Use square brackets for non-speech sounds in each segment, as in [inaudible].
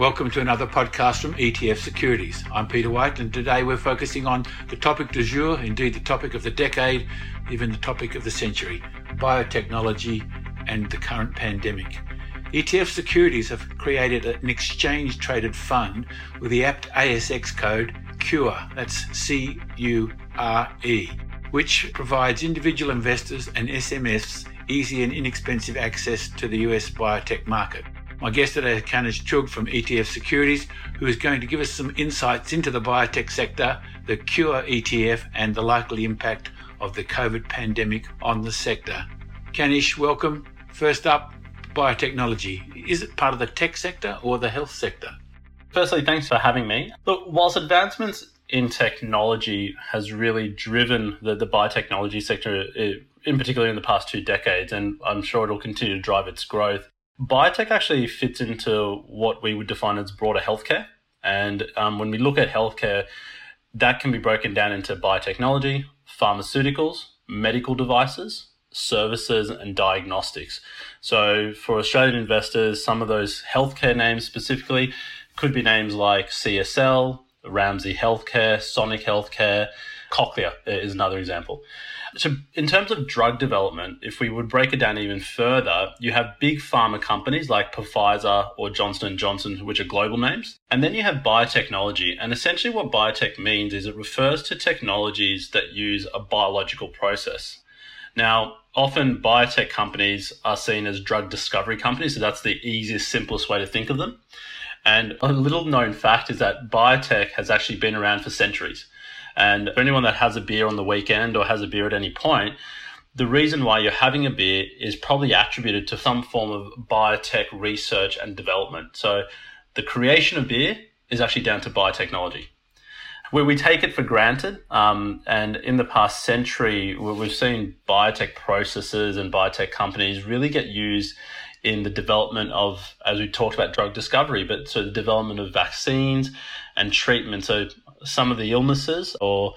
Welcome to another podcast from ETF Securities. I'm Peter White, and today we're focusing on the topic du jour, indeed the topic of the decade, even the topic of the century biotechnology and the current pandemic. ETF Securities have created an exchange traded fund with the apt ASX code CURE, that's C U R E, which provides individual investors and SMSFs easy and inexpensive access to the US biotech market. My guest today is Kanish Chugh from ETF Securities, who is going to give us some insights into the biotech sector, the Cure ETF, and the likely impact of the COVID pandemic on the sector. Kanish, welcome. First up, biotechnology. Is it part of the tech sector or the health sector? Firstly, thanks for having me. Look, whilst advancements in technology has really driven the, the biotechnology sector, eh, in particular in the past two decades, and I'm sure it'll continue to drive its growth, biotech actually fits into what we would define as broader healthcare. And um, when we look at healthcare, that can be broken down into biotechnology, pharmaceuticals, medical devices, services, and diagnostics. So for Australian investors, some of those healthcare names specifically could be names like CSL, Ramsay Healthcare, Sonic Healthcare, Cochlear is another example. So, in terms of drug development, if we would break it down even further, you have big pharma companies like Pfizer or Johnson & Johnson, which are global names. And then you have biotechnology. And essentially what biotech means is it refers to technologies that use a biological process. Now, often biotech companies are seen as drug discovery companies. So that's the easiest, simplest way to think of them. And a little known fact is that biotech has actually been around for centuries. And for anyone that has a beer on the weekend or has a beer at any point, the reason why you're having a beer is probably attributed to some form of biotech research and development. So the creation of beer is actually down to biotechnology. Where we take it for granted, um, and in the past century, we've seen biotech processes and biotech companies really get used in the development of, as we talked about, drug discovery, but so the development of vaccines and treatment. So some of the illnesses or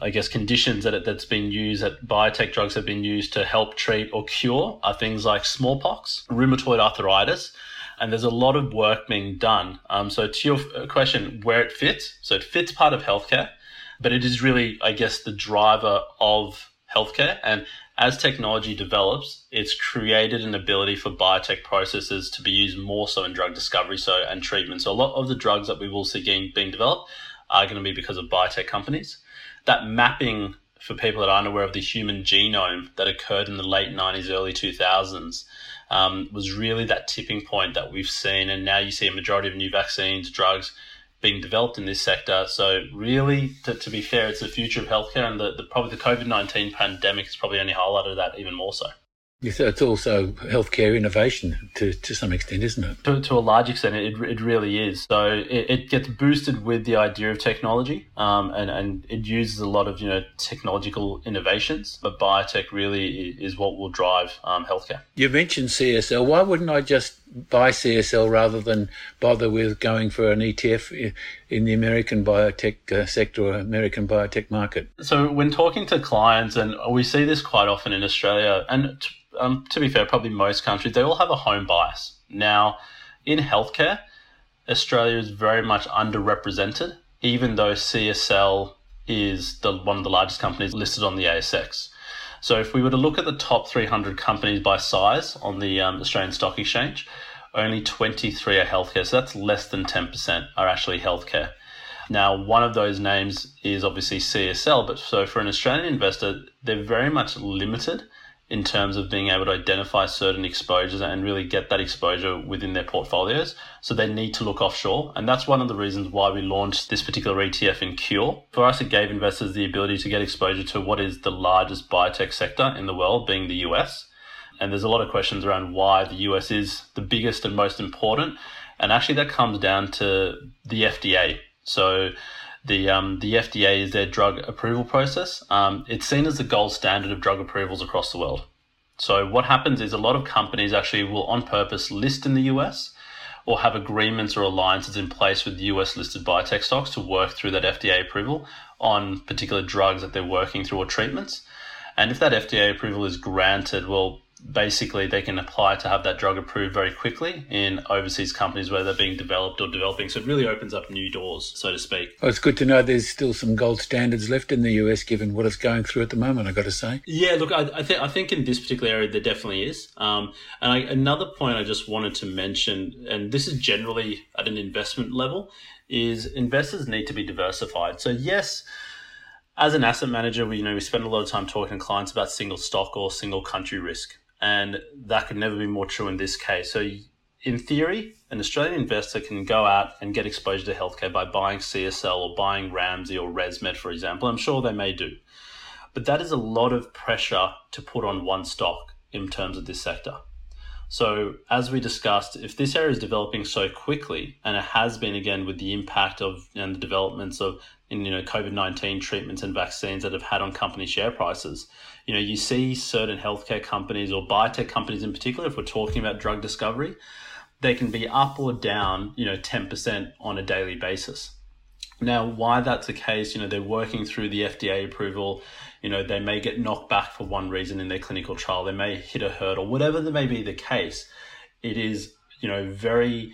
I guess conditions that that's been used that biotech drugs have been used to help treat or cure are things like smallpox, rheumatoid arthritis, and there's a lot of work being done. Um, so to your question, where it fits, so it fits part of healthcare, but it is really, I guess, the driver of healthcare. And as technology develops, it's created an ability for biotech processes to be used more so in drug discovery so and treatment. So a lot of the drugs that we will see being, being developed are going to be because of biotech companies. That mapping for people that aren't aware of the human genome that occurred in the late 90s, early 2000s um, was really that tipping point that we've seen. And now you see a majority of new vaccines, drugs being developed in this sector. So, really, to, to be fair, it's the future of healthcare, and the, the probably the COVID 19 pandemic has probably only highlighted that even more so. So it's also healthcare innovation to, to some extent, isn't it? To, to a large extent, it, it really is. So it, it gets boosted with the idea of technology um, and, and it uses a lot of you know technological innovations, but biotech really is what will drive um, healthcare. You mentioned CSL. Why wouldn't I just buy CSL rather than bother with going for an ETF in the American biotech uh, sector or American biotech market? So when talking to clients, and we see this quite often in Australia, and um, to be fair, probably most countries, they all have a home bias. Now, in healthcare, Australia is very much underrepresented, even though CSL is the, one of the largest companies listed on the ASX. So, if we were to look at the top 300 companies by size on the um, Australian Stock Exchange, only 23 are healthcare. So, that's less than 10% are actually healthcare. Now, one of those names is obviously CSL, but so for an Australian investor, they're very much limited in terms of being able to identify certain exposures and really get that exposure within their portfolios. So they need to look offshore. And that's one of the reasons why we launched this particular ETF in Cure. For us, it gave investors the ability to get exposure to what is the largest biotech sector in the world, being the US. And there's a lot of questions around why the US is the biggest and most important. And actually, that comes down to the FDA. So the um, the FDA is their drug approval process. Um, it's seen as the gold standard of drug approvals across the world. So what happens is a lot of companies actually will on purpose list in the US or have agreements or alliances in place with US listed biotech stocks to work through that FDA approval on particular drugs that they're working through or treatments. And if that FDA approval is granted, well, basically they can apply to have that drug approved very quickly in overseas companies where they're being developed or developing. So it really opens up new doors, so to speak. It's good to know there's still some gold standards left in the US, given what it's going through at the moment. I got to say. Yeah, look, I, I think I think in this particular area there definitely is. Um, and I, another point I just wanted to mention, and this is generally at an investment level, is investors need to be diversified. So yes as an asset manager, we you know we spend a lot of time talking to clients about single stock or single country risk. And that could never be more true in this case. So, in theory, an Australian investor can go out and get exposure to healthcare by buying CSL or buying Ramsay or ResMed, for example. I'm sure they may do. But that is a lot of pressure to put on one stock in terms of this sector. So, as we discussed, if this area is developing so quickly, and it has been again with the impact of and the developments of in you know COVID nineteen treatments and vaccines that have had on company share prices, you know you see certain healthcare companies or biotech companies in particular, if we're talking about drug discovery, they can be up or down, you know, ten percent on a daily basis. Now, why that's the case, you know, they're working through the FDA approval. You know, they may get knocked back for one reason in their clinical trial. They may hit a hurdle, whatever that may be the case. It is, you know, very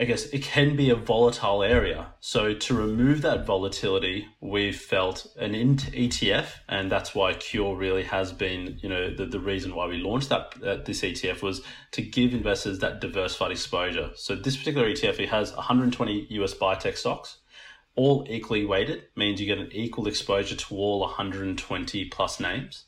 I guess it can be a volatile area. So to remove that volatility, we've felt an ETF, and that's why Cure really has been, you know, the, the reason why we launched that uh, this ETF was to give investors that diversified exposure. So this particular ETF it has 120 US biotech stocks, all equally weighted, means you get an equal exposure to all 120 plus names.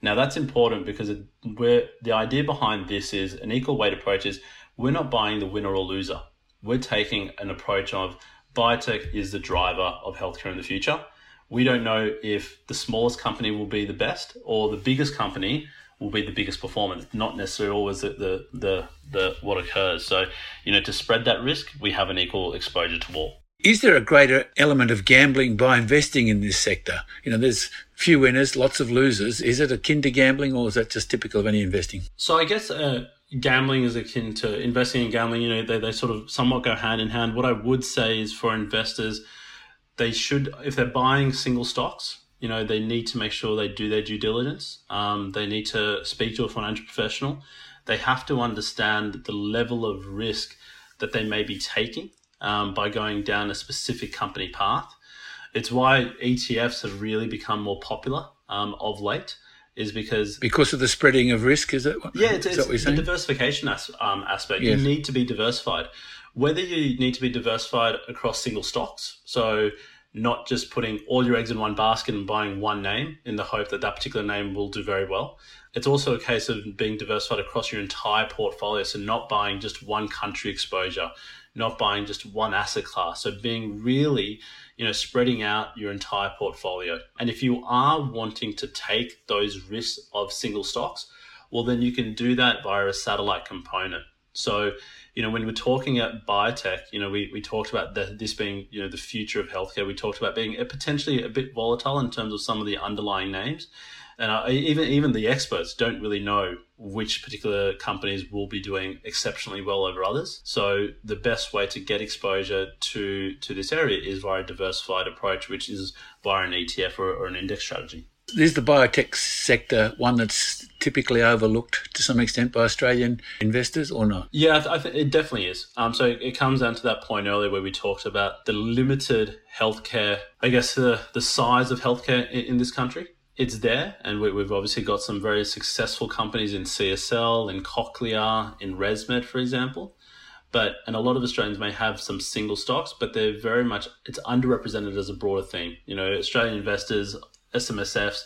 Now that's important because it, where the idea behind this is an equal weight approach is we're not buying the winner or loser we're taking an approach of biotech is the driver of healthcare in the future. We don't know if the smallest company will be the best or the biggest company will be the biggest performer. Not necessarily always the, the, the, the what occurs. So, you know, to spread that risk, we have an equal exposure to all. Is there a greater element of gambling by investing in this sector? You know, there's few winners, lots of losers. Is it akin to gambling or is that just typical of any investing? So I guess uh, gambling is akin to investing in gambling. You know, they, they sort of somewhat go hand in hand. What I would say is for investors, they should, if they're buying single stocks, you know, they need to make sure they do their due diligence. Um, they need to speak to a financial professional. They have to understand the level of risk that they may be taking um, by going down a specific company path. It's why ETFs have really become more popular um, of late is because because of the spreading of risk. Is it? Yeah, it's, it's the diversification as, um, aspect. Yes. You need to be diversified. Whether you need to be diversified across single stocks, so not just putting all your eggs in one basket and buying one name in the hope that that particular name will do very well. It's also a case of being diversified across your entire portfolio, so not buying just one country exposure, not buying just one asset class. So being really you know, spreading out your entire portfolio. And if you are wanting to take those risks of single stocks, well, then you can do that via a satellite component. So, you know, when we're talking at biotech, you know, we, we talked about the, this being, you know, the future of healthcare. We talked about being potentially a bit volatile in terms of some of the underlying names and I, even even the experts don't really know which particular companies will be doing exceptionally well over others. So the best way to get exposure to to this area is via a diversified approach, which is via an ETF or, or an index strategy. Is the biotech sector one that's typically overlooked to some extent by Australian investors or not? Yeah, I th- it definitely is. Um, so it comes down to that point earlier where we talked about the limited healthcare, I guess the, the size of healthcare in, in this country it's there, and we, have obviously got some very successful companies in CSL, in Cochlear, in ResMed, for example. But and a lot of Australians may have some single stocks, but they're very much it's underrepresented as a broader theme. You know, Australian investors, SMSFs,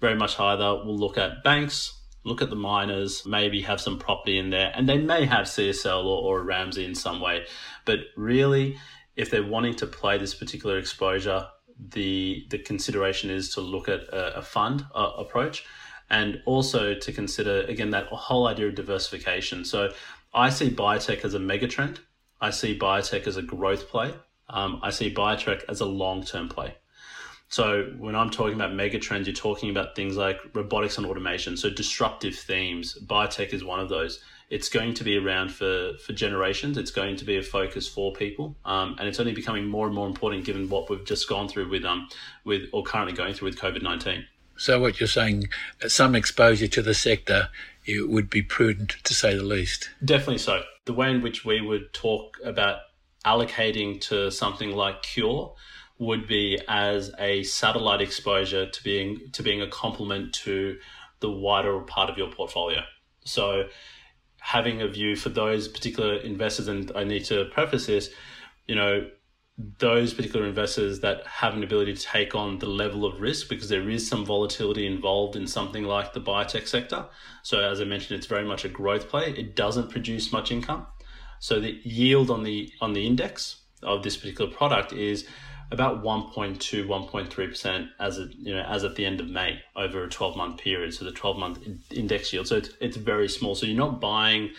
very much either will look at banks, look at the miners, maybe have some property in there, and they may have CSL or, or Ramsay in some way. But really, if they're wanting to play this particular exposure, the the consideration is to look at a, a fund uh, approach and also to consider again that whole idea of diversification. So i see biotech as a megatrend i see biotech as a growth play. Um, i see biotech as a long-term play. So when i'm talking about megatrends you're talking about things like robotics and automation. So disruptive themes. Biotech is one of those it's going to be around for, for generations. It's going to be a focus for people, um, and it's only becoming more and more important given what we've just gone through with um with or currently going through with COVID nineteen. So, what you're saying, some exposure to the sector it would be prudent to say the least. Definitely so. The way in which we would talk about allocating to something like Cure would be as a satellite exposure to being to being a complement to the wider part of your portfolio. So having a view for those particular investors and I need to preface this, you know, those particular investors that have an ability to take on the level of risk because there is some volatility involved in something like the biotech sector. So as I mentioned, it's very much a growth play. It doesn't produce much income. So the yield on the on the index of this particular product is about 1.2 1.3% as a, you know as at the end of May over a 12 month period so the 12 month index yield so it's, it's very small so you're not buying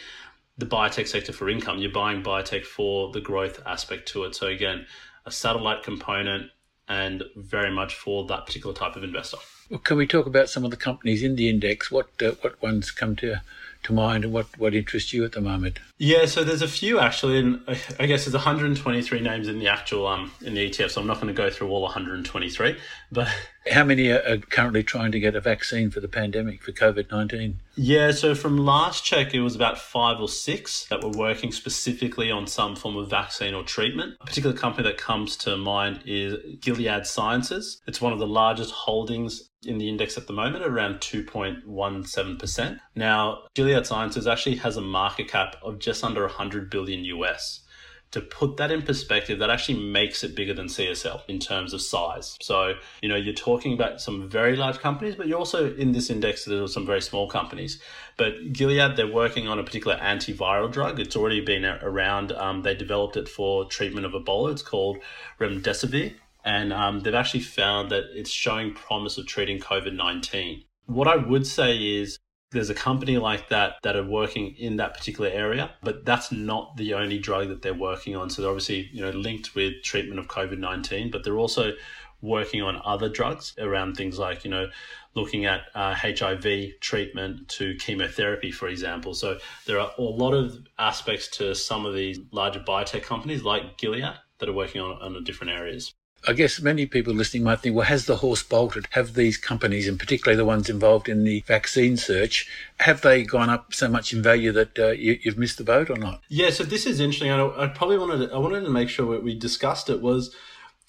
the biotech sector for income. You're buying biotech for the growth aspect to it. So again, a satellite component and very much for that particular type of investor. Well, can we talk about some of the companies in the index? What uh, what ones come to to mind and what, what interests you at the moment? Yeah, so there's a few actually, and I guess there's 123 names in the actual um in the ETF, so I'm not going to go through all 123. But how many are currently trying to get a vaccine for the pandemic for COVID 19? Yeah, so from last check, it was about five or six that were working specifically on some form of vaccine or treatment. A particular company that comes to mind is Gilead Sciences. It's one of the largest holdings in the index at the moment, around 2.17%. Now, Gilead Sciences actually has a market cap of just under 100 billion US. To put that in perspective, that actually makes it bigger than CSL in terms of size. So, you know, you're talking about some very large companies, but you're also in this index, there are some very small companies. But Gilead, they're working on a particular antiviral drug. It's already been around. Um, they developed it for treatment of Ebola. It's called remdesivir and um, they've actually found that it's showing promise of treating COVID 19. What I would say is there's a company like that that are working in that particular area, but that's not the only drug that they're working on. So they're obviously you know linked with treatment of COVID 19, but they're also working on other drugs around things like you know looking at uh, HIV treatment to chemotherapy, for example. So there are a lot of aspects to some of these larger biotech companies like Gilead that are working on, on different areas. I guess many people listening might think, well, has the horse bolted? Have these companies, and particularly the ones involved in the vaccine search, have they gone up so much in value that uh, you, have missed the boat or not? Yeah, so this is interesting. I, I probably wanted to, I wanted to make sure that we discussed it was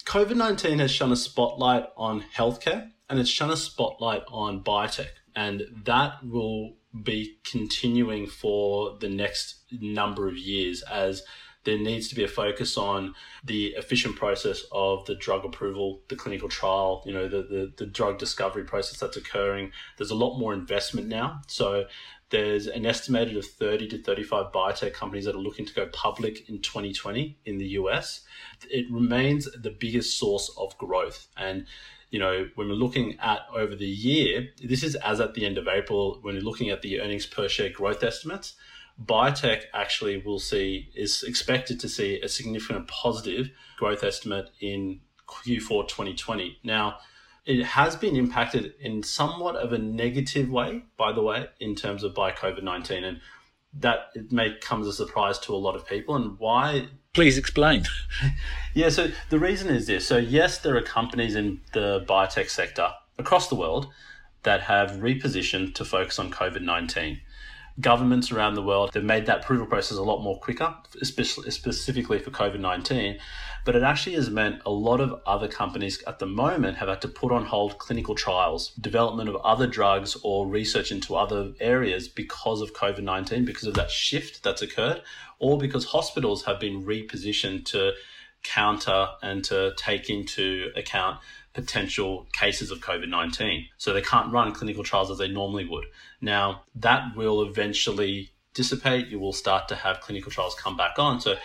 COVID nineteen has shone a spotlight on healthcare and it's shone a spotlight on biotech, and that will be continuing for the next number of years as there needs to be a focus on the efficient process of the drug approval, the clinical trial, you know, the, the, the drug discovery process that's occurring. There's a lot more investment now. So there's an estimated of 30 to 35 biotech companies that are looking to go public in 2020 in the US. It remains the biggest source of growth. And you know, when we're looking at over the year, this is as at the end of April, when we're looking at the earnings per share growth estimates, biotech actually will see is expected to see a significant positive growth estimate in Q4 2020. Now, it has been impacted in somewhat of a negative way, by the way, in terms of by COVID 19. And that it may come as a surprise to a lot of people. And why? Please explain. [laughs] yeah, so the reason is this. So, yes, there are companies in the biotech sector across the world that have repositioned to focus on COVID 19 governments around the world have made that approval process a lot more quicker, especially specifically for COVID 19. But it actually has meant a lot of other companies at the moment have had to put on hold clinical trials, development of other drugs, or research into other areas because of COVID 19, because of that shift that's occurred, or because hospitals have been repositioned to counter and to take into account potential cases of COVID 19. So they can't run clinical trials as they normally would. Now, that will eventually dissipate. You will start to have clinical trials come back on. So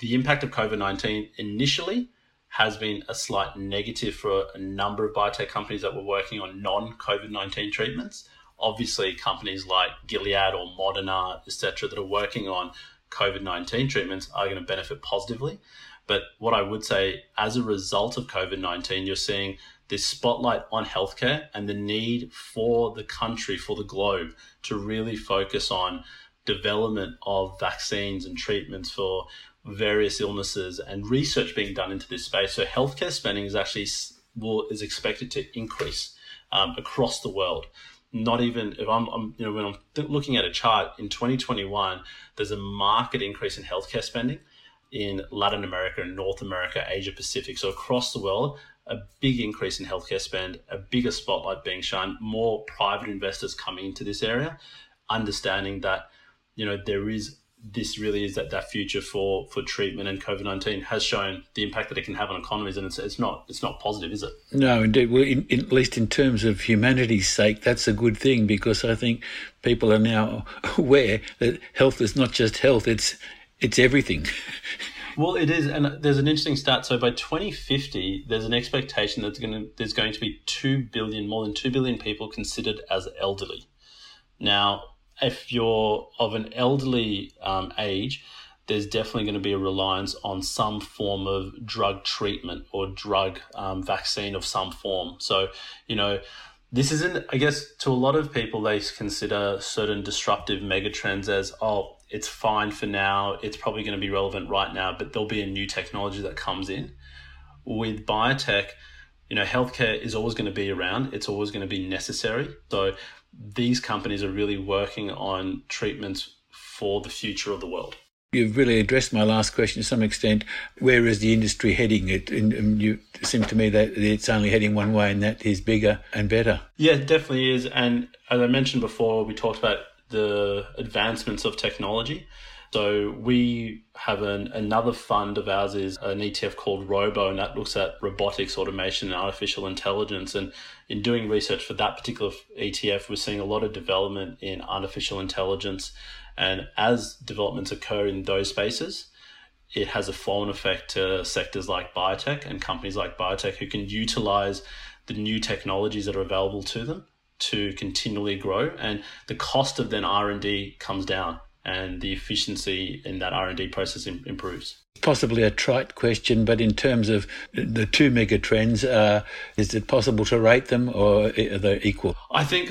the impact of COVID 19 initially has been a slight negative for a number of biotech companies that were working on non COVID 19 treatments. Obviously, companies like Gilead or Moderna, etc., that are working on COVID 19 treatments are going to benefit positively. But what I would say, as a result of COVID 19, you're seeing this spotlight on healthcare and the need for the country, for the globe, to really focus on development of vaccines and treatments for various illnesses and research being done into this space. So healthcare spending is actually will is expected to increase um, across the world. Not even if I'm, I'm you know, when I'm looking at a chart in 2021, there's a market increase in healthcare spending in Latin America North America, Asia Pacific. So across the world, a big increase in healthcare spend, a bigger spotlight being shone, more private investors coming into this area, understanding that you know there is this really is that that future for for treatment and COVID nineteen has shown the impact that it can have on economies, and it's it's not it's not positive, is it? No, indeed. Well, in, in, at least in terms of humanity's sake, that's a good thing because I think people are now [laughs] aware that health is not just health; it's it's everything. Well, it is, and there's an interesting stat. So by 2050, there's an expectation that going to, there's going to be two billion, more than two billion people considered as elderly. Now, if you're of an elderly um, age, there's definitely going to be a reliance on some form of drug treatment or drug um, vaccine of some form. So, you know, this isn't, I guess, to a lot of people, they consider certain disruptive megatrends as, oh, it's fine for now. It's probably going to be relevant right now, but there'll be a new technology that comes in. With biotech, you know, healthcare is always going to be around. It's always going to be necessary. So these companies are really working on treatments for the future of the world. You've really addressed my last question to some extent. Where is the industry heading? It, and you seem to me that it's only heading one way, and that is bigger and better. Yeah, it definitely is. And as I mentioned before, we talked about the advancements of technology. So we have an, another fund of ours is an ETF called Robo, and that looks at robotics, automation, and artificial intelligence. And in doing research for that particular ETF, we're seeing a lot of development in artificial intelligence. And as developments occur in those spaces, it has a flow-on effect to sectors like biotech and companies like biotech who can utilize the new technologies that are available to them to continually grow and the cost of then r&d comes down and the efficiency in that r&d process improves possibly a trite question but in terms of the two mega trends uh, is it possible to rate them or are they equal i think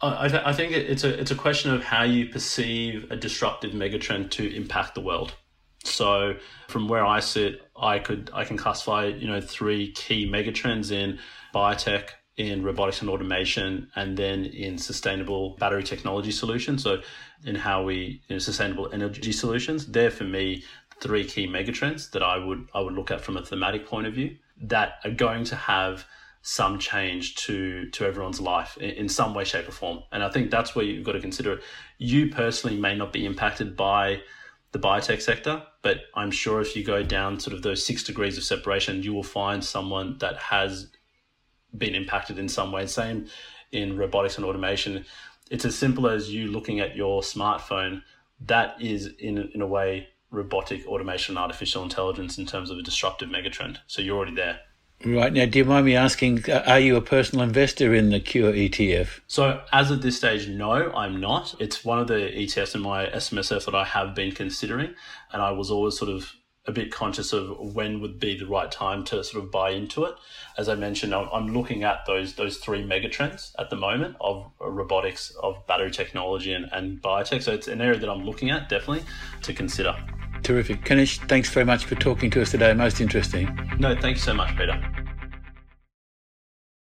I, th- I think it's a it's a question of how you perceive a disruptive megatrend to impact the world. So from where I sit, I could I can classify you know three key megatrends in biotech, in robotics and automation, and then in sustainable battery technology solutions. So, in how we you know, sustainable energy solutions, they're for me three key megatrends that I would I would look at from a thematic point of view that are going to have some change to to everyone's life in, in some way, shape, or form. And I think that's where you've got to consider it. You personally may not be impacted by the biotech sector, but I'm sure if you go down sort of those six degrees of separation, you will find someone that has been impacted in some way. Same in robotics and automation. It's as simple as you looking at your smartphone. That is, in, in a way, robotic automation and artificial intelligence in terms of a disruptive megatrend. So you're already there. Right now, do you mind me asking, uh, are you a personal investor in the Cure ETF? So, as of this stage, no, I'm not. It's one of the ETFs in my SMSF that I have been considering, and I was always sort of a bit conscious of when would be the right time to sort of buy into it. As I mentioned, I'm looking at those those three megatrends at the moment of uh, robotics, of battery technology, and, and biotech. So it's an area that I'm looking at definitely to consider. Terrific. Kanish, thanks very much for talking to us today. Most interesting. No, thank you so much, Peter.